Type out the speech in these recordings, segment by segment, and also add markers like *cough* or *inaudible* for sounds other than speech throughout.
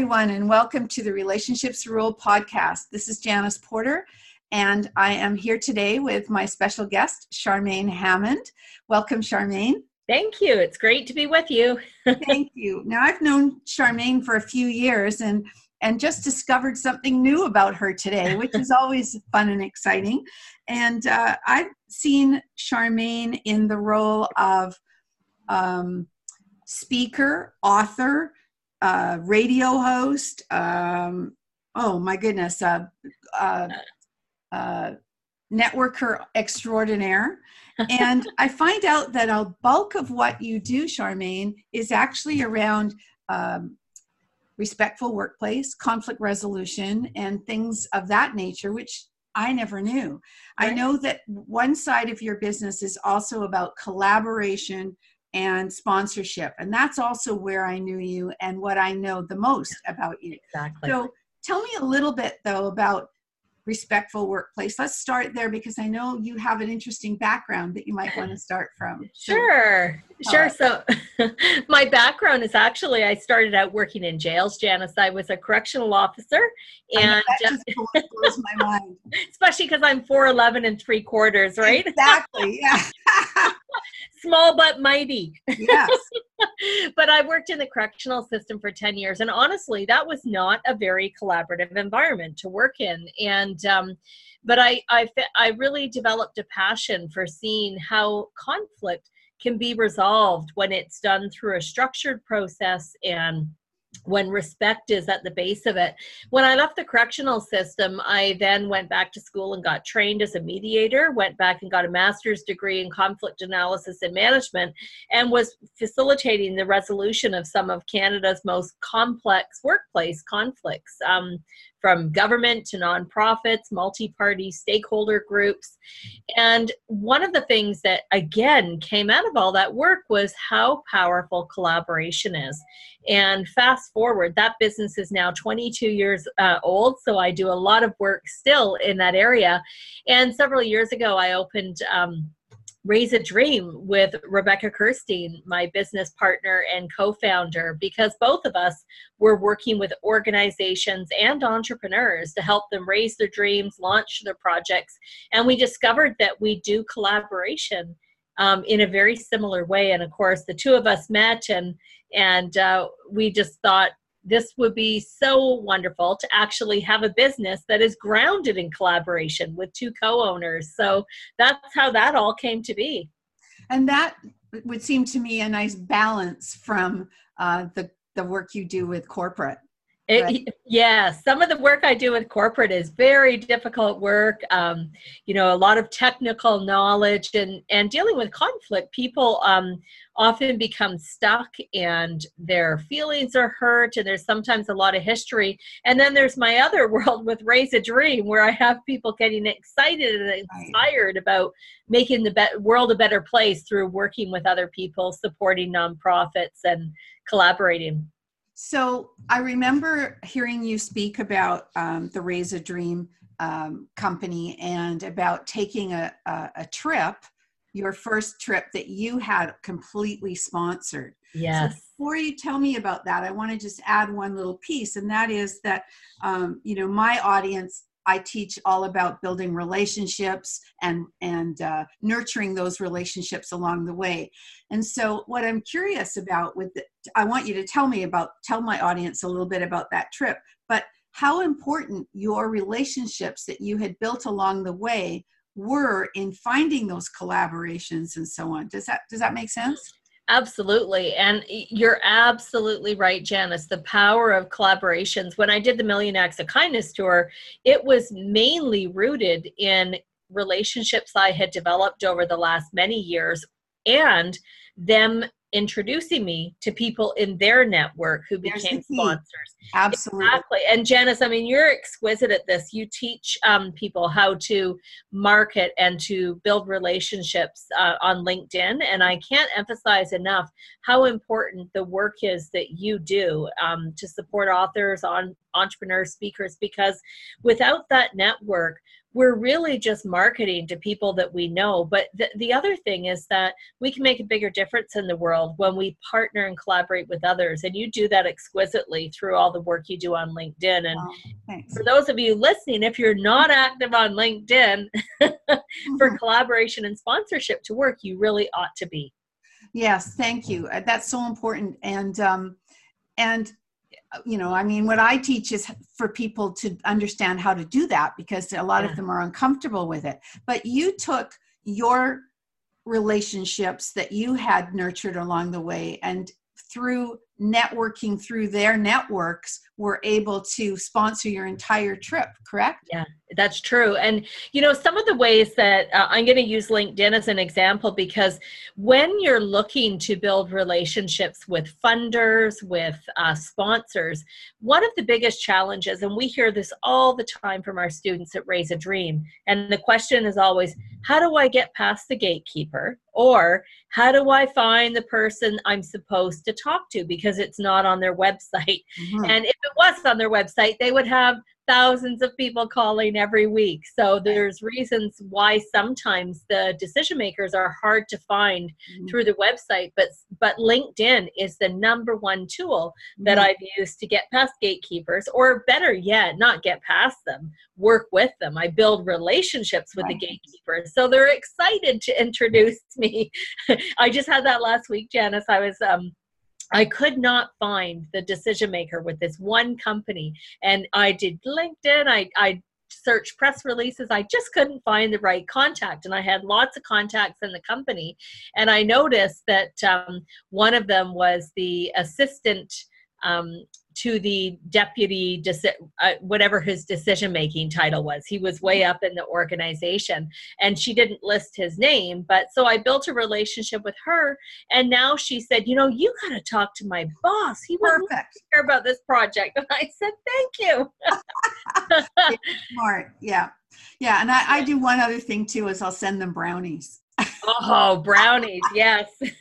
Everyone, and welcome to the Relationships Rule podcast. This is Janice Porter, and I am here today with my special guest, Charmaine Hammond. Welcome, Charmaine. Thank you. It's great to be with you. *laughs* Thank you. Now, I've known Charmaine for a few years and and just discovered something new about her today, which is *laughs* always fun and exciting. And uh, I've seen Charmaine in the role of um, speaker, author, uh, radio host. Um, oh my goodness, uh, uh, uh networker extraordinaire and *laughs* I find out that a bulk of what you do, Charmaine, is actually around um, respectful workplace, conflict resolution, and things of that nature, which I never knew. Right. I know that one side of your business is also about collaboration and sponsorship. And that's also where I knew you and what I know the most about you. Exactly. So tell me a little bit, though, about respectful workplace. Let's start there because I know you have an interesting background that you might want to start from. Sure, sure. So, *laughs* my background is actually I started out working in jails, Janice. I was a correctional officer, and that just blows my mind. *laughs* Especially because I'm four eleven and three quarters, right? Exactly. *laughs* Yeah. Small but mighty. Yes. but I worked in the correctional system for 10 years. And honestly, that was not a very collaborative environment to work in. And, um, but I, I, I really developed a passion for seeing how conflict can be resolved when it's done through a structured process and when respect is at the base of it. When I left the correctional system, I then went back to school and got trained as a mediator, went back and got a master's degree in conflict analysis and management, and was facilitating the resolution of some of Canada's most complex workplace conflicts. Um, from government to nonprofits, multi party stakeholder groups. And one of the things that, again, came out of all that work was how powerful collaboration is. And fast forward, that business is now 22 years uh, old, so I do a lot of work still in that area. And several years ago, I opened um, Raise a Dream with Rebecca Kirstein, my business partner and co founder, because both of us were working with organizations and entrepreneurs to help them raise their dreams, launch their projects. And we discovered that we do collaboration um, in a very similar way. And of course, the two of us met and and uh, we just thought this would be so wonderful to actually have a business that is grounded in collaboration with two co-owners. So that's how that all came to be. And that would seem to me a nice balance from uh, the the work you do with corporate it, yeah, some of the work I do with corporate is very difficult work. Um, you know, a lot of technical knowledge and and dealing with conflict. People um, often become stuck and their feelings are hurt, and there's sometimes a lot of history. And then there's my other *laughs* world with Raise a Dream, where I have people getting excited and inspired about making the be- world a better place through working with other people, supporting nonprofits, and collaborating. So I remember hearing you speak about um, the Raise a Dream um, company and about taking a, a, a, trip, your first trip that you had completely sponsored. Yes. So before you tell me about that, I want to just add one little piece, and that is that, um, you know, my audience I teach all about building relationships and and uh, nurturing those relationships along the way. And so, what I'm curious about with the, I want you to tell me about tell my audience a little bit about that trip, but how important your relationships that you had built along the way were in finding those collaborations and so on. Does that does that make sense? Absolutely. And you're absolutely right, Janice. The power of collaborations. When I did the Million Acts of Kindness tour, it was mainly rooted in relationships I had developed over the last many years and them introducing me to people in their network who became sponsors. Absolutely. Exactly. And Janice, I mean, you're exquisite at this. You teach um, people how to market and to build relationships uh, on LinkedIn. And I can't emphasize enough how important the work is that you do um, to support authors, on entrepreneurs, speakers, because without that network, we're really just marketing to people that we know. But the, the other thing is that we can make a bigger difference in the world when we partner and collaborate with others. And you do that exquisitely through all the work you do on LinkedIn. And oh, for those of you listening, if you're not active on LinkedIn *laughs* for *laughs* collaboration and sponsorship to work, you really ought to be. Yes, thank you. Uh, that's so important. And um, and you know i mean what i teach is for people to understand how to do that because a lot yeah. of them are uncomfortable with it but you took your relationships that you had nurtured along the way and through networking through their networks were able to sponsor your entire trip correct? Yeah that's true. And you know some of the ways that uh, i'm going to use linkedin as an example because when you're looking to build relationships with funders with uh, sponsors one of the biggest challenges and we hear this all the time from our students at raise a dream and the question is always how do i get past the gatekeeper? Or how do i find the person i'm supposed to talk to? because it's not on their *laughs* website. Mm-hmm. and if it was on their website they would have thousands of people calling every week. So there's reasons why sometimes the decision makers are hard to find mm-hmm. through the website, but but LinkedIn is the number one tool that mm-hmm. I've used to get past gatekeepers, or better yet, not get past them, work with them. I build relationships with right. the gatekeepers, so they're excited to introduce me. *laughs* I just had that last week, Janice. I was um, I could not find the decision maker with this one company. And I did LinkedIn, I, I searched press releases. I just couldn't find the right contact. And I had lots of contacts in the company. And I noticed that um, one of them was the assistant um, to the deputy, uh, whatever his decision making title was. He was way up in the organization, and she didn't list his name. But so I built a relationship with her, and now she said, "You know, you got to talk to my boss. He would care about this project." And I said, "Thank you." *laughs* Smart, yeah, yeah. And I, I do one other thing too: is I'll send them brownies. Oh, brownies, yes. *laughs* then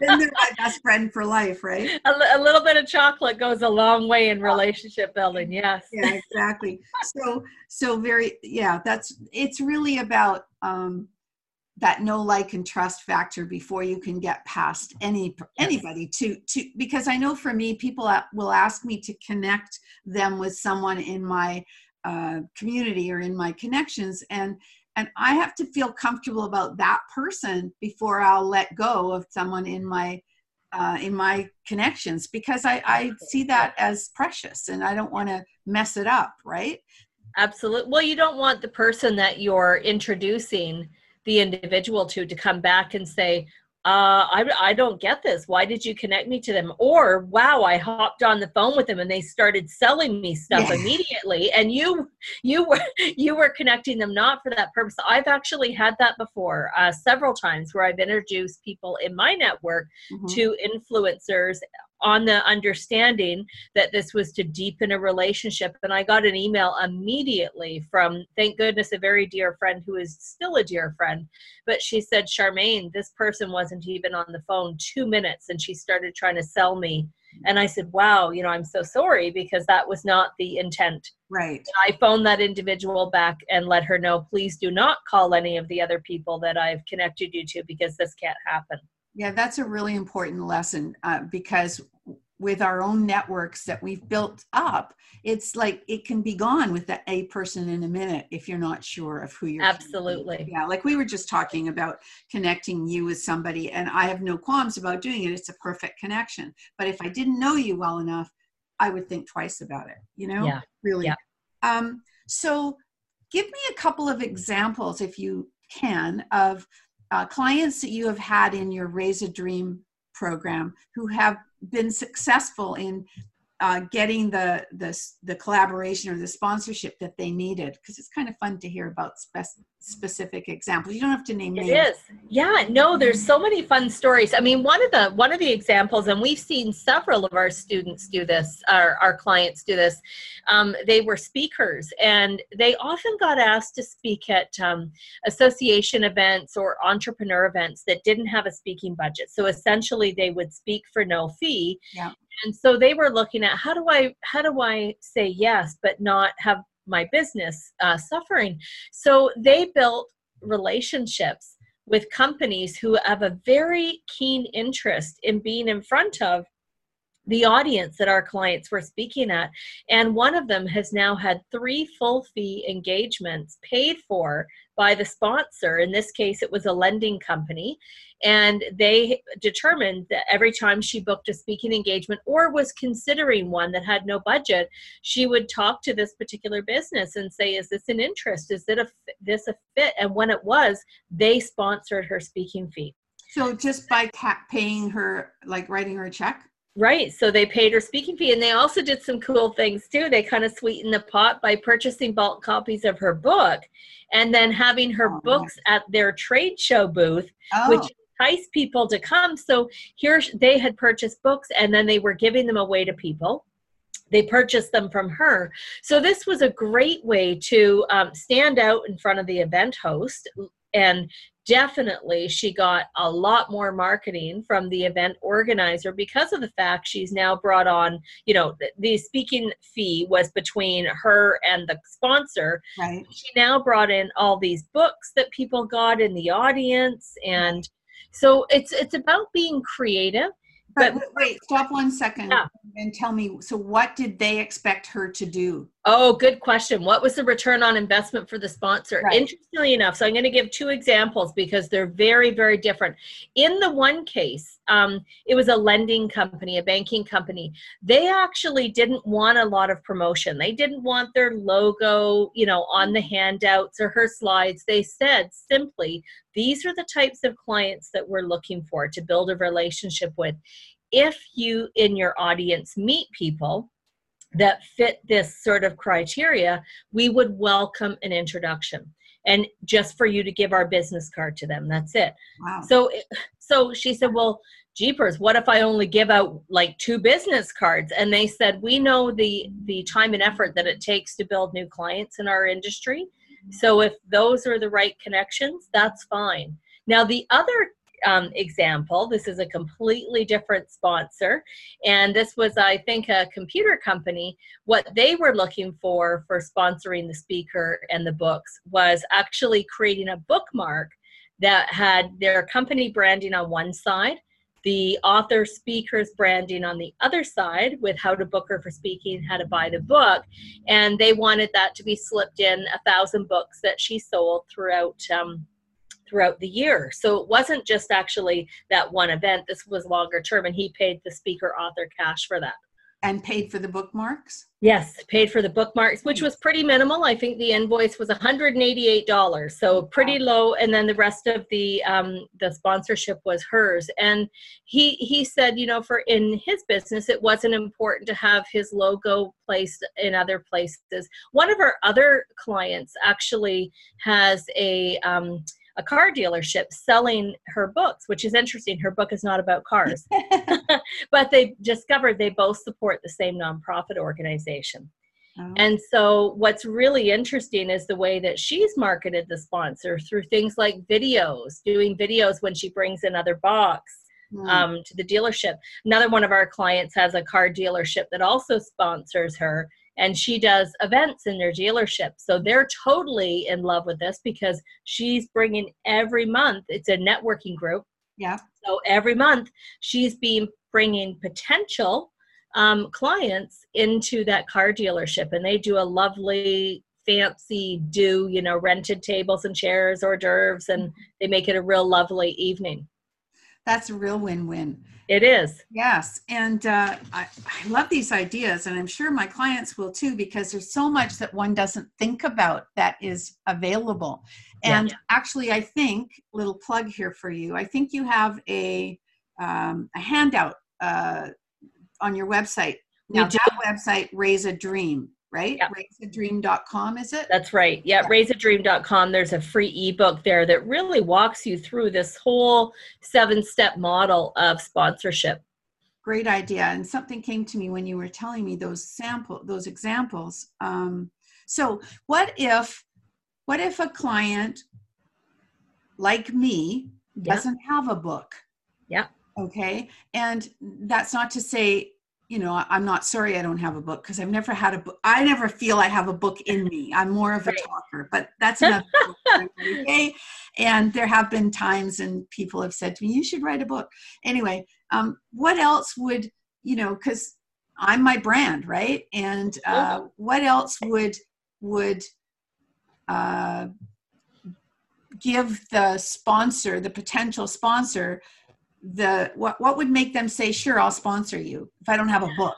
they're my best *laughs* friend for life, right? A, a, little bit of chocolate goes a long way in relationship building. Yes. Yeah, exactly. so, so very, yeah. That's it's really about um, that no like, and trust factor before you can get past any anybody to to because I know for me, people will ask me to connect them with someone in my uh, community or in my connections and and i have to feel comfortable about that person before i'll let go of someone in my uh, in my connections because I, I see that as precious and i don't want to mess it up right? Absolutely well you don't want the person that you're introducing the individual to to come back and say uh, I, I don't get this. Why did you connect me to them? Or, wow, I hopped on the phone with them and they started selling me stuff immediately. And you, you were, *laughs* you were connecting them not for that purpose. I've actually had that before uh, several times where I've introduced people in my network mm-hmm. to influencers on the understanding that this was to deepen a relationship. And I got an email immediately from, thank goodness, a very dear friend who is still a dear friend. But she said, Charmaine, this person wasn't even on the phone two minutes and she started trying to sell me. And I said, wow, you know, I'm so sorry because that was not the intent. Right. I phoned that individual back and let her know, please do not call any of the other people that I've connected you to because this can't happen. Yeah, that's a really important lesson uh, because with our own networks that we've built up, it's like it can be gone with that a person in a minute if you're not sure of who you're. Absolutely. Yeah, like we were just talking about connecting you with somebody, and I have no qualms about doing it. It's a perfect connection. But if I didn't know you well enough, I would think twice about it. You know, yeah. really. Yeah. Um, so, give me a couple of examples, if you can, of uh, clients that you have had in your Raise a Dream program who have been successful in uh, getting the, the the collaboration or the sponsorship that they needed because it's kind of fun to hear about spec- specific examples. You don't have to name it names. is. Yeah no there's so many fun stories. I mean one of the one of the examples and we've seen several of our students do this our, our clients do this um, they were speakers and they often got asked to speak at um, association events or entrepreneur events that didn't have a speaking budget. So essentially they would speak for no fee yeah and so they were looking at how do i how do i say yes but not have my business uh, suffering? So they built relationships with companies who have a very keen interest in being in front of the audience that our clients were speaking at. And one of them has now had three full fee engagements paid for by the sponsor. In this case, it was a lending company. And they determined that every time she booked a speaking engagement or was considering one that had no budget, she would talk to this particular business and say, Is this an interest? Is it a, this a fit? And when it was, they sponsored her speaking fee. So just by paying her, like writing her a check? Right. So they paid her speaking fee and they also did some cool things too. They kind of sweetened the pot by purchasing bulk copies of her book and then having her oh, books nice. at their trade show booth, oh. which enticed people to come. So here they had purchased books and then they were giving them away to people. They purchased them from her. So this was a great way to um, stand out in front of the event host and definitely she got a lot more marketing from the event organizer because of the fact she's now brought on you know the, the speaking fee was between her and the sponsor. Right. She now brought in all these books that people got in the audience and so it's it's about being creative but, but wait stop one second yeah. and tell me so what did they expect her to do Oh, good question. What was the return on investment for the sponsor? Right. Interestingly enough, so I'm going to give two examples because they're very, very different. In the one case, um, it was a lending company, a banking company. They actually didn't want a lot of promotion. They didn't want their logo, you know, on the handouts or her slides. They said simply, these are the types of clients that we're looking for to build a relationship with. If you in your audience meet people that fit this sort of criteria, we would welcome an introduction and just for you to give our business card to them. That's it. Wow. So, so she said, well, jeepers, what if I only give out like two business cards? And they said, we know the, the time and effort that it takes to build new clients in our industry. So if those are the right connections, that's fine. Now, the other um, example. This is a completely different sponsor. And this was, I think, a computer company. What they were looking for for sponsoring the speaker and the books was actually creating a bookmark that had their company branding on one side the author speaker's branding on the other side with how to book her for speaking, how to buy the book. And they wanted that to be slipped in a thousand books that she sold throughout um, throughout the year. So it wasn't just actually that one event. This was longer term, and he paid the speaker author cash for that. And paid for the bookmarks? Yes, paid for the bookmarks, which was pretty minimal. I think the invoice was $188, so pretty low. And then the rest of the um, the sponsorship was hers. And he he said, you know, for in his business, it wasn't important to have his logo placed in other places. One of our other clients actually has a um, a car dealership selling her books, which is interesting. Her book is not about cars, *laughs* *laughs* but they discovered they both support the same nonprofit organization. Oh. And so, what's really interesting is the way that she's marketed the sponsor through things like videos, doing videos when she brings another box mm. um, to the dealership. Another one of our clients has a car dealership that also sponsors her and she does events in their dealership. So they're totally in love with this because she's bringing every month, it's a networking group. Yeah. So every month she's been bringing potential um, clients into that car dealership and they do a lovely fancy do you know rented tables and chairs hors d'oeuvres and mm-hmm. they make it a real lovely evening that's a real win-win it is. Yes. And uh, I, I love these ideas, and I'm sure my clients will too, because there's so much that one doesn't think about that is available. And yeah. actually, I think, little plug here for you, I think you have a, um, a handout uh, on your website now that website raise a dream right? Yeah. raiseadream.com is it? That's right. Yeah, yeah. raiseadream.com there's a free ebook there that really walks you through this whole seven step model of sponsorship. Great idea. And something came to me when you were telling me those sample those examples. Um, so what if what if a client like me doesn't have a book? Yeah. Okay? And that's not to say you know i'm not sorry i don't have a book because i've never had a book i never feel i have a book in me. I'm more of a right. talker but that's *laughs* another okay and there have been times and people have said to me you should write a book. Anyway um, what else would you know because i'm my brand right? And uh, what else would would uh, give the sponsor the potential sponsor the what what would make them say sure I'll sponsor you if I don't have a book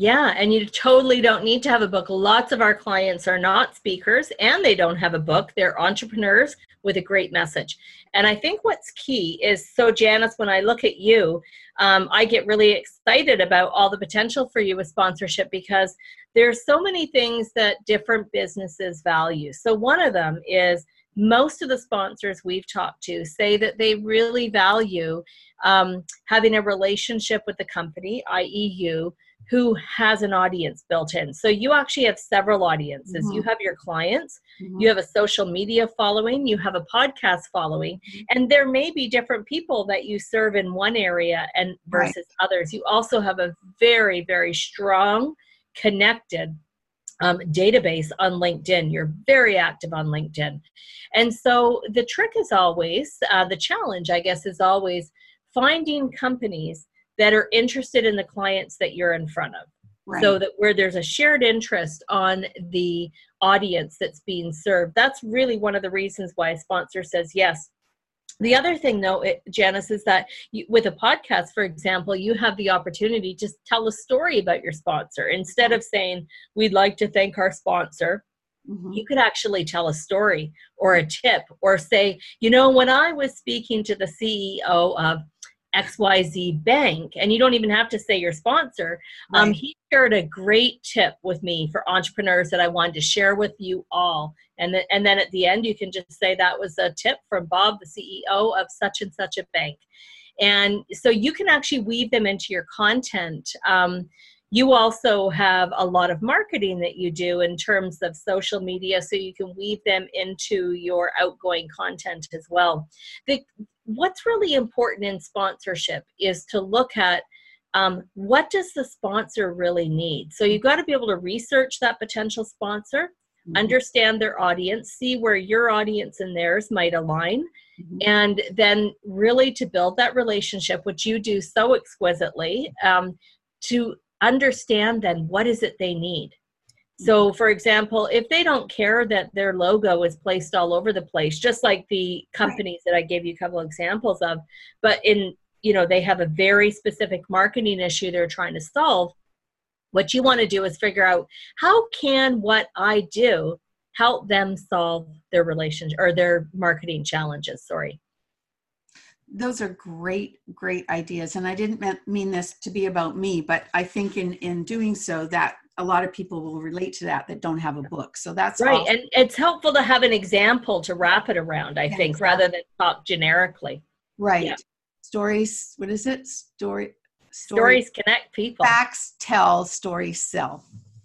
yeah, and you totally don't need to have a book. Lots of our clients are not speakers and they don't have a book. They're entrepreneurs with a great message. And I think what's key is so, Janice, when I look at you, um, I get really excited about all the potential for you with sponsorship because there's so many things that different businesses value. So, one of them is most of the sponsors we've talked to say that they really value um, having a relationship with the company, i.e., you, who has an audience built in. So you actually have several audiences. Mm-hmm. You have your clients, mm-hmm. you have a social media following, you have a podcast following, mm-hmm. and there may be different people that you serve in one area and versus right. others. You also have a very, very strong, connected um, database on LinkedIn. You're very active on LinkedIn. And so the trick is always, uh, the challenge, I guess, is always finding companies that are interested in the clients that you're in front of. Right. So that where there's a shared interest on the audience that's being served. That's really one of the reasons why a sponsor says yes. The other thing, though, it, Janice, is that you, with a podcast, for example, you have the opportunity to tell a story about your sponsor. Instead of saying, We'd like to thank our sponsor, Mm-hmm. You could actually tell a story or a tip or say, you know, when I was speaking to the CEO of XYZ Bank, and you don't even have to say your sponsor. Um, right. Um, he shared a great tip with me for entrepreneurs that I wanted to share with you all. And, th- and then at the end, you can just say that was a tip from Bob, the CEO of such and such a bank. And so you can actually weave them into your content. Um, you also have a lot of marketing that you do in terms of social media so you can weave them into your outgoing content as well the, what's really important in sponsorship is to look at um, what does the sponsor really need so you've got to be able to research that potential sponsor mm-hmm. understand their audience see where your audience and theirs might align mm-hmm. and then really to build that relationship which you do so exquisitely um, to understand then what is it they need so mm-hmm. for example if they don't care that their logo is placed all over the place just like the companies that i gave you a couple examples of but in you know they have a very specific marketing issue they're trying to solve what you want to do is figure out how can what i do help them solve their relationship or their marketing challenges sorry. Those are great great ideas and i didn't mean this to be about me but i think in in doing so that a lot of people will relate to that that don't have a book so that's right awesome. and it's helpful to have an example to wrap it around i yeah, think exactly. rather than talk generically right yeah. stories what is it story story, stories connect people facts tell stories sell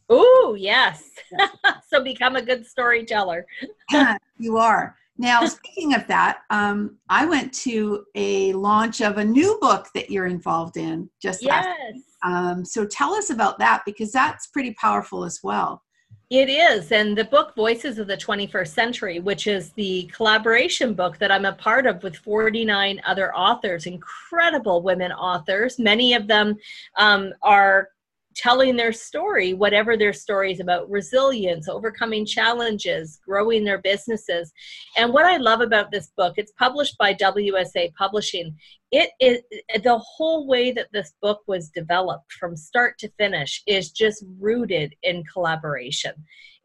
oh yes *laughs* so become a good storyteller *laughs* you are now, speaking of that, um, I went to a launch of a new book that you're involved in just yes. last. Um, so tell us about that because that's pretty powerful as well. It is. And the book Voices of the 21st Century, which is the collaboration book that I'm a part of with 49 other authors, incredible women authors. Many of them um, are telling their story, whatever their story is about resilience, overcoming challenges, growing their businesses. And what I love about this book, it's published by WSA Publishing. It is the whole way that this book was developed from start to finish is just rooted in collaboration.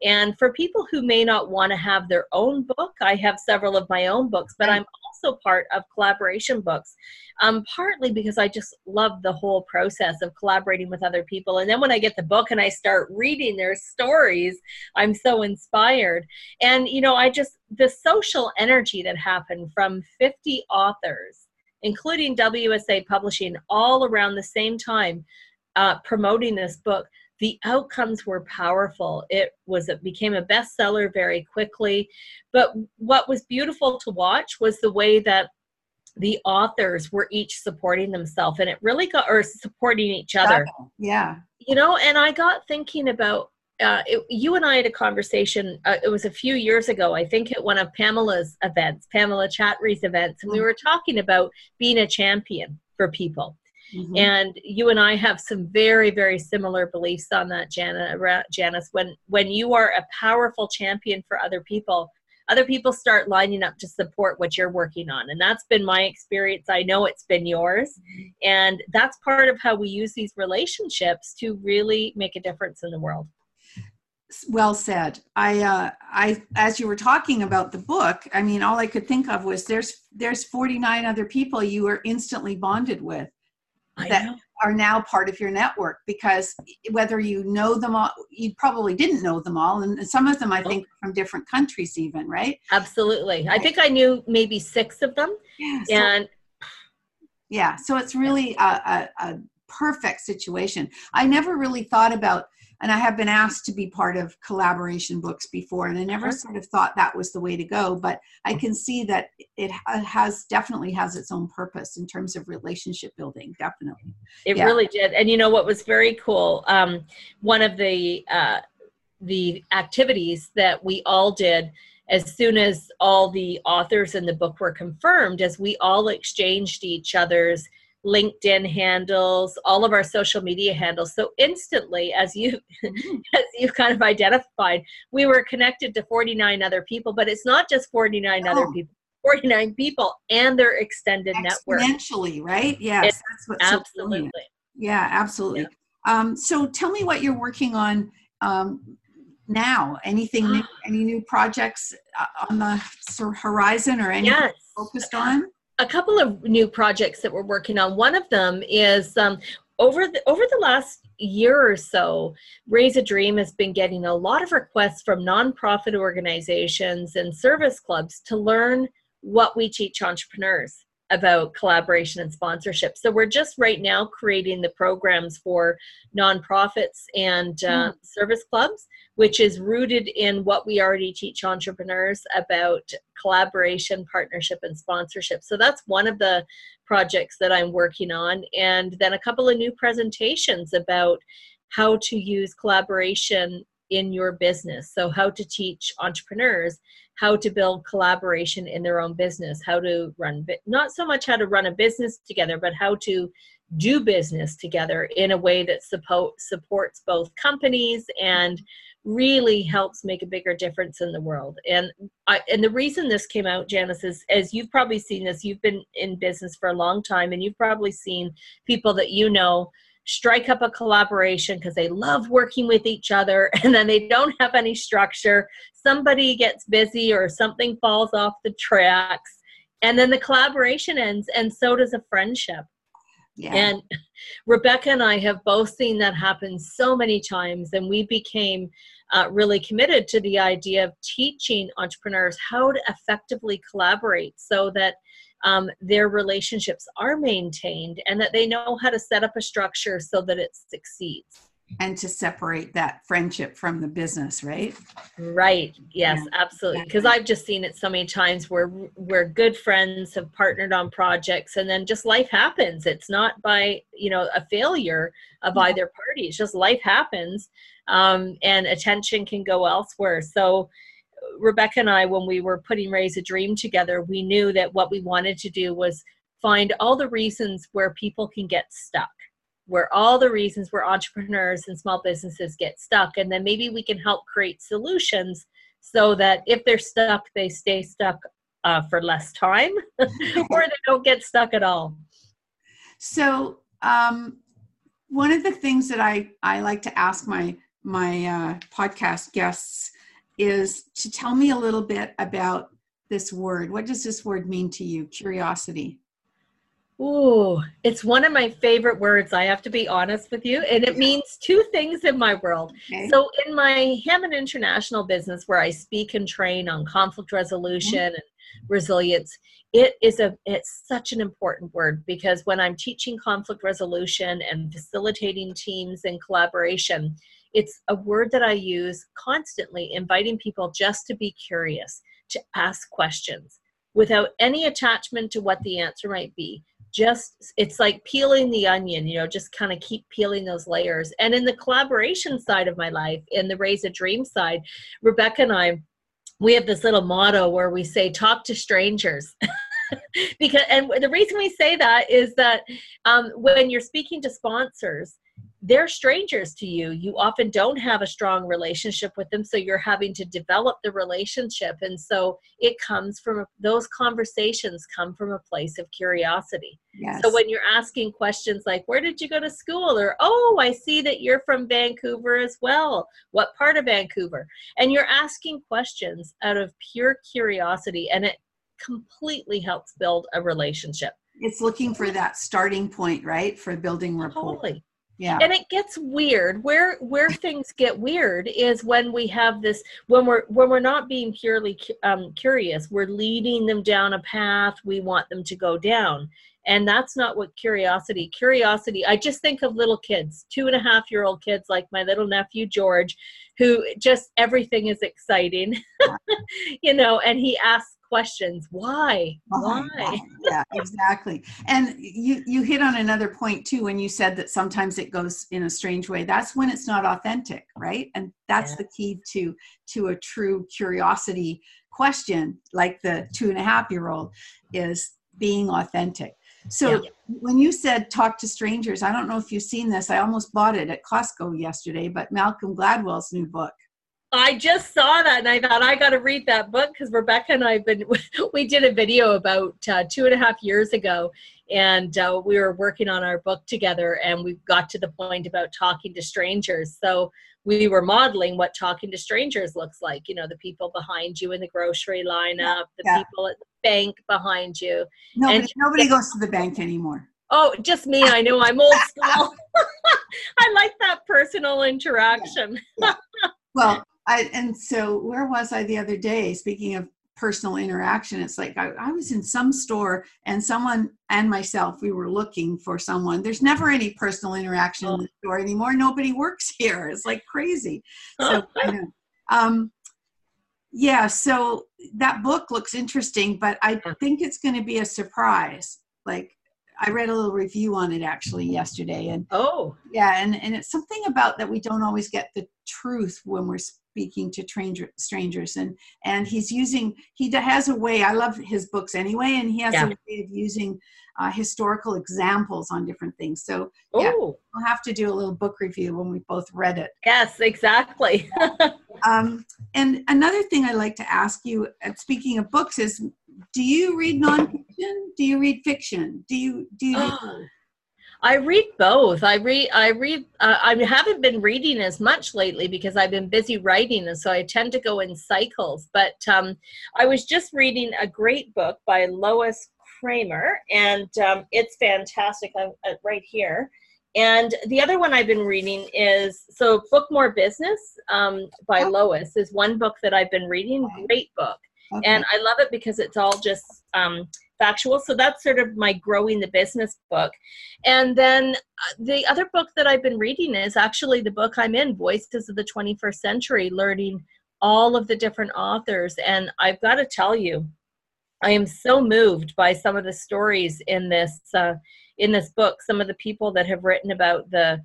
And for people who may not want to have their own book, I have several of my own books, but I'm also part of collaboration books, um, partly because I just love the whole process of collaborating with other people. And then when I get the book and I start reading their stories, I'm so inspired. And, you know, I just, the social energy that happened from 50 authors, including WSA Publishing, all around the same time. Uh, promoting this book the outcomes were powerful. It was it became a bestseller very quickly. But what was beautiful to watch was the way that the authors were each supporting themselves and it really got or supporting each other. Yeah. You know and i got thinking about uh, it, you and I had a conversation. Uh, it was a few years ago, I think, at one of Pamela's events, Pamela Chatry's events, and we mm-hmm. were talking about being a champion for people. Mm-hmm. And you and I have some very, very similar beliefs on that, Jana, Janice. When when you are a powerful champion for other people, other people start lining up to support what you're working on. And that's been my experience. I know it's been yours. Mm-hmm. And that's part of how we use these relationships to really make a difference in the world. Well said. I, uh, I, as you were talking about the book, I mean, all I could think of was there's, there's 49 other people you were instantly bonded with that know. are now part of your network because whether you know them all you probably didn't know them all and some of them i think from different countries even right absolutely right. i think i knew maybe six of them yeah, so, and yeah so it's really a, a, a perfect situation i never really thought about and I have been asked to be part of collaboration books before, and I never sort of thought that was the way to go. But I can see that it has definitely has its own purpose in terms of relationship building. Definitely, it yeah. really did. And you know what was very cool? Um, one of the uh, the activities that we all did as soon as all the authors in the book were confirmed, as we all exchanged each other's LinkedIn handles, all of our social media handles. So instantly, as you mm-hmm. *laughs* as you kind of identified, we were connected to 49 other people, but it's not just 49 oh. other people. 49 people and their extended network. Exponentially, right? Yes, it's that's what's absolutely. So yeah, absolutely. Yeah. Um, so tell me what you're working on um, now. Anything new, any new projects uh, on the horizon or anything yes. focused on? A couple of new projects that we're working on. One of them is um, over the over the last year or so, Raise a Dream has been getting a lot of requests from nonprofit organizations and service clubs to learn what we teach entrepreneurs about collaboration and sponsorship. So we're just right now creating the programs for nonprofits and uh, mm. service clubs, which is rooted in what we already teach entrepreneurs about collaboration, partnership, and sponsorship. So that's one of the projects that I'm working on. And then a couple of new presentations about how to use collaboration in your business. So, how to teach entrepreneurs how to build collaboration in their own business, how to run, not so much how to run a business together, but how to do business together in a way that support, supports both companies and really helps make a bigger difference in the world. And I, and the reason this came out, Janice, is as you've probably seen this, you've been in business for a long time, and you've probably seen people that you know strike up a collaboration because they love working with each other *laughs* and then they don't have any structure. Somebody gets busy or something falls off the tracks and then the collaboration ends and so does a friendship. Yeah. And Rebecca and I have both seen that happen so many times, and we became uh, really committed to the idea of teaching entrepreneurs how to effectively collaborate so that um, their relationships are maintained and that they know how to set up a structure so that it succeeds. And to separate that friendship from the business right? Right yes yeah. absolutely. Because i've just seen it so many times where where good friends have partnered on projects and then just life happens. It's not by you know a failure of yeah. either party. It's just life happens um, and attention can go elsewhere. So Rebecca and I, when we were putting Raise a Dream together, we knew that what we wanted to do was find all the reasons where people can get stuck, where all the reasons where entrepreneurs and small businesses get stuck. And then maybe we can help create solutions so that if they're stuck, they stay stuck uh, for less time *laughs* or they don't get stuck at all. So, um, one of the things that I, I like to ask my my uh, podcast guests is to tell me a little bit about this word? What does this word mean to you? Curiosity. Ooh, it's one of my favorite words. I have to be honest with you. And it means two things in my world. Okay. So, in my Hammond International business, where I speak and train on conflict resolution mm-hmm. and resilience, it is a it's such an important word because when I'm teaching conflict resolution and facilitating teams and collaboration, it's a word that I use constantly, inviting people just to be curious, to ask questions without any attachment to what the answer might be. Just it's like peeling the onion you know just kind of keep peeling those layers. And in the collaboration side of my life in the raise a dream side rebecca and i we have this little motto where we say talk to strangers. *laughs* Because and the reason we say that is that um, when you're speaking to sponsors they're strangers to you. You often don't have a strong relationship with them, so you're having to develop the relationship. And so it comes from those conversations come from a place of curiosity. Yes. So when you're asking questions like, Where did you go to school? or Oh, I see that you're from Vancouver as well. What part of Vancouver? And you're asking questions out of pure curiosity, and it completely helps build a relationship. It's looking for that starting point, right? For building rapport. Totally yeah. And it gets weird. Where where *laughs* things get weird is when we have this when we're when we're not being purely um, curious we're leading them down a path we want them to go down. And that's not what curiosity curiosity i just think of little kids two and a half year old kids like my little nephew george who just everything is exciting *laughs* you know and he asks questions. Why? Why? Yeah exactly. And you you hit on another point too when you said that sometimes it goes in a strange way. That's when it's not authentic right? And that's yeah. the key to to a true curiosity question like the two and a half year old is being authentic so yeah. when you said talk to strangers i don't know if you've seen this i almost bought it at costco yesterday but malcolm gladwell's new book I just saw that and I thought I got to read that book because Rebecca and I've been *laughs* we did a video about uh, two and a half years ago and uh, we were working on our book together and we got to the point about talking to strangers. So we were modeling what talking to strangers looks like. You know, the people behind you in the grocery lineup, the yeah. people at the bank behind you. Nobody, and nobody goes to the bank anymore. Oh, just me. I know I'm old school. *laughs* *laughs* I like that personal interaction. Yeah. *laughs* Yeah. Well, I, and so where was I the other day? Speaking of personal interaction, it's like I, I, was in some store and someone and myself, we were looking for someone. There's never any personal interaction oh. in the store anymore. Nobody works *laughs* here. It's like crazy. *laughs* So. Um, yeah, so that book looks interesting, but I think it's going to be a surprise. Like I read a little review on it actually yesterday, and oh, yeah, and and it's something about that we don't always get the truth when we're speaking to stranger, strangers and and he's using he has a way i love his books anyway and he has yeah. a way of using uh, historical examples on different things so yeah Ooh. we'll have to do a little book review when we both read it yes exactly *laughs* um, and another thing i like to ask you speaking of books is do you read nonfiction do you read fiction do you do you. *gasps* I read both. I read. I read. Uh, I haven't been reading as much lately because I've been busy writing, and so I tend to go in cycles. But um, I was just reading a great book by Lois Creamer, and um, it's fantastic. I'm uh, right here. And the other one I've been reading is so Book More Business um, by oh. Lois is one book that I've been reading. Great book, okay. and I love it because it's all just um, factual. So that's sort of my growing the business book. And then uh, the other book that I've been reading is actually the book I'm in, Voices of the 21st Century, learning all of the different authors. And I've got to tell you, I am so moved by some of the stories in this uh, in this book. Some of the people that have written about the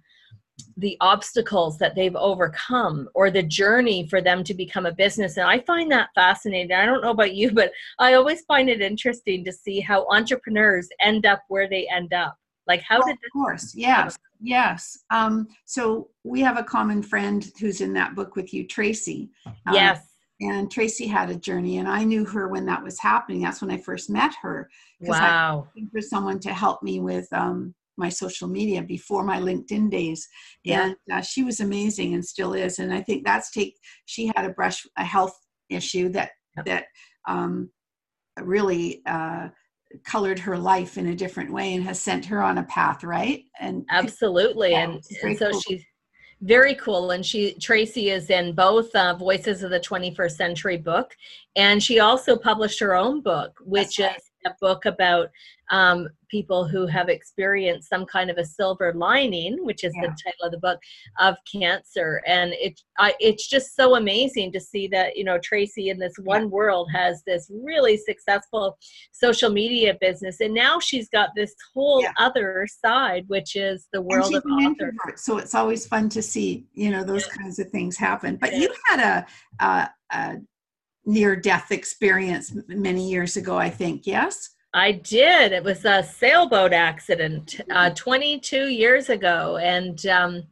the obstacles that they've overcome or the journey for them to become a business. And i find that fascinating. I don't know about you but i always find it interesting to see how entrepreneurs end up where they end up. Like how well, did this of course. yes. Yes. Um, so we have a common friend who's in that book with you tracy. Um, yes. and tracy had a journey and i knew her when that was happening. That's when i first met her wow I was looking for someone to help me with um, my social media before my LinkedIn days. Yeah. And uh, she was amazing and still is. And I think that's take, she had a brush, a health issue that, yep. that, um, really uh, colored her life in a different way and has sent her on a path, right? And *laughs* absolutely, yeah, and, and so cool. she's very cool and she tracy is in both uh, voices of the 21st century book and she also published her own book which right. is a book about um, people who have experienced some kind of a silver lining, which is yeah. the title of the book, of cancer. And it, I, it's just so amazing to see that, you know, Tracy in this one yeah. world has this really successful social media business. And now she's got this whole yeah. other side, which is the world of author. So it's always fun to see, you know, those kinds of things happen. But you had a, a, a near death experience many years ago, I think, yes? I did. It was a sailboat accident uh, 22 years ago. And um,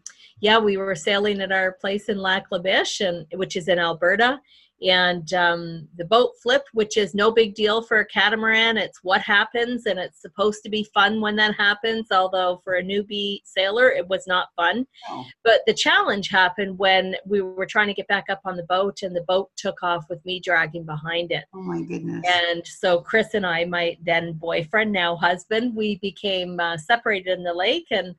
yeah, we were sailing at our place in Lac La Biche, and, which is in Alberta and um, the boat flipped, which is no big deal for a catamaran. It's what happens, and it's supposed to be fun when that happens. Although for a newbie sailor, it was not fun. Oh. But the challenge happened when we were trying to get back up on the boat, and the boat took off with me dragging behind it. Oh my goodness! And so Chris and I, my then boyfriend, now husband, we became uh, separated in the lake, and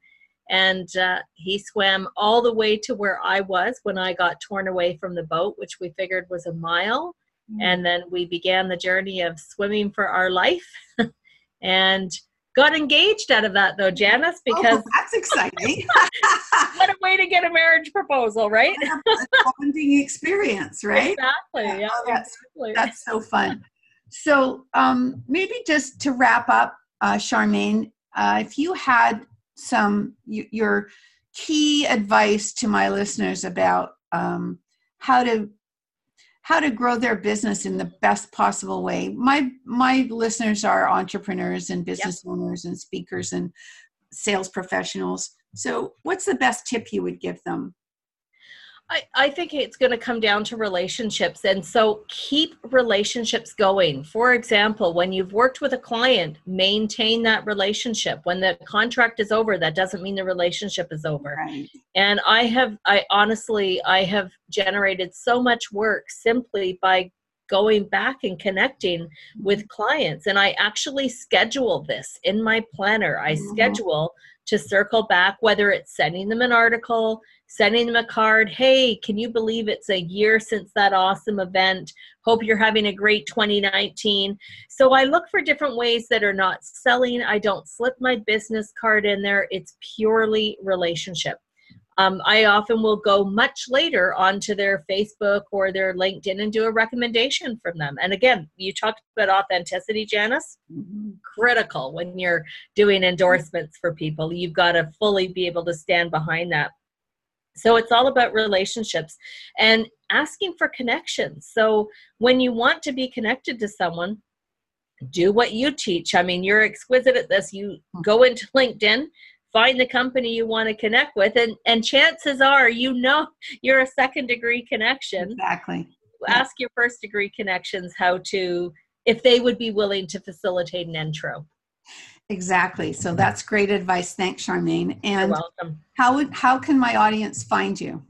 and uh, he swam all the way to where I was when I got torn away from the boat, which we figured was a mile. Mm-hmm. And then we began the journey of swimming for our life *laughs* and got engaged out of that, though, Janice, oh, because oh, *laughs* that's exciting. *laughs* what a way to get a marriage proposal, right? bonding experience, right? Exactly. Yeah, oh, that's, exactly. that's so fun. So, um, maybe just to wrap up, uh, Charmaine, uh, if you had some your key advice to my listeners about um, how to how to grow their business in the best possible way. My my listeners are entrepreneurs and business yep. owners and speakers and sales professionals. So, what's the best tip you would give them? I, I think it's going to come down to relationships. And so keep relationships going. For example, when you've worked with a client, maintain that relationship. When the contract is over, that doesn't mean the relationship is over. Right. And I have, I honestly, I have generated so much work simply by going back and connecting with mm-hmm. clients. And I actually schedule this in my planner. I mm-hmm. schedule to circle back, whether it's sending them an article, sending them a card. Hey, can you believe it's a year since that awesome event? Hope you're having a great 2019. So I look for different ways that are not selling. I don't slip my business card in there. It's purely relationship. Um, I often will go much later onto their Facebook or their LinkedIn and do a recommendation from them. And again, you talked about authenticity, Janice. Mm-hmm. Critical when you're doing endorsements for people. You've got to fully be able to stand behind that. So it's all about relationships and asking for connections. So when you want to be connected to someone, do what you teach. I mean, you're exquisite at this. You go into LinkedIn, find the company you want to connect with, and, and chances are you know *laughs* you're a second degree connection. Exactly. Ask your first degree connections how to, if they would be willing to facilitate an intro. Exactly. So that's great advice. Thanks, Charmaine. And You're welcome. How would how can my audience find you?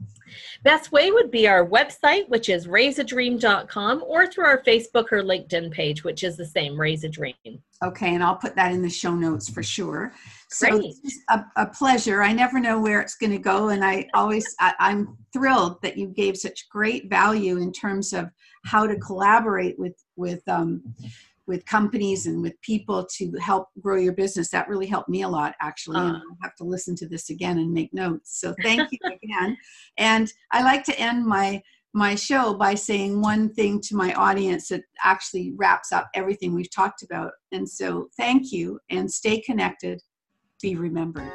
Best way would be our website, which is raiseadream.com, or through our Facebook or LinkedIn page, which is the same, Raise a Dream. Okay, and I'll put that in the show notes for sure. So it's a, a, pleasure. I never know where it's going to go, and I always I, I'm thrilled that you gave such great value in terms of how to collaborate with with um, with companies and with people to help grow your business. That really helped me a lot, actually. Uh, and I'll have to listen to this again and make notes. So *laughs* thank you again. And I like to end my my show by saying one thing to my audience that actually wraps up everything we've talked about. And so thank you and stay connected. Be remembered.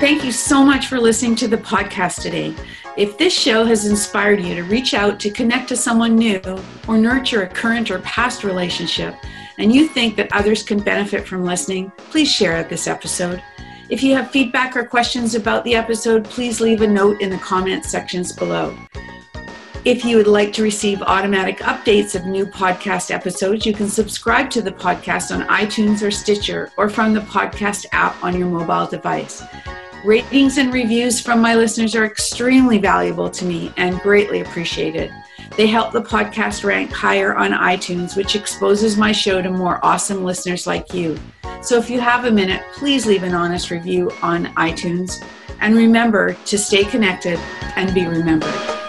Thank you so much for listening to the podcast today. If this show has inspired you to reach out to connect to someone new or nurture a current or past relationship, and you think that others can benefit from listening, please share this episode. If you have feedback or questions about the episode, please leave a note in the comments sections below. If you would like to receive automatic updates of new podcast episodes, you can subscribe to the podcast on iTunes or Stitcher or from the podcast app on your mobile device. Ratings and reviews from my listeners are extremely valuable to me and greatly appreciated. They help the podcast rank higher on iTunes, which exposes my show to more awesome listeners like you. So if you have a minute, please leave an honest review on iTunes. And remember to stay connected and be remembered.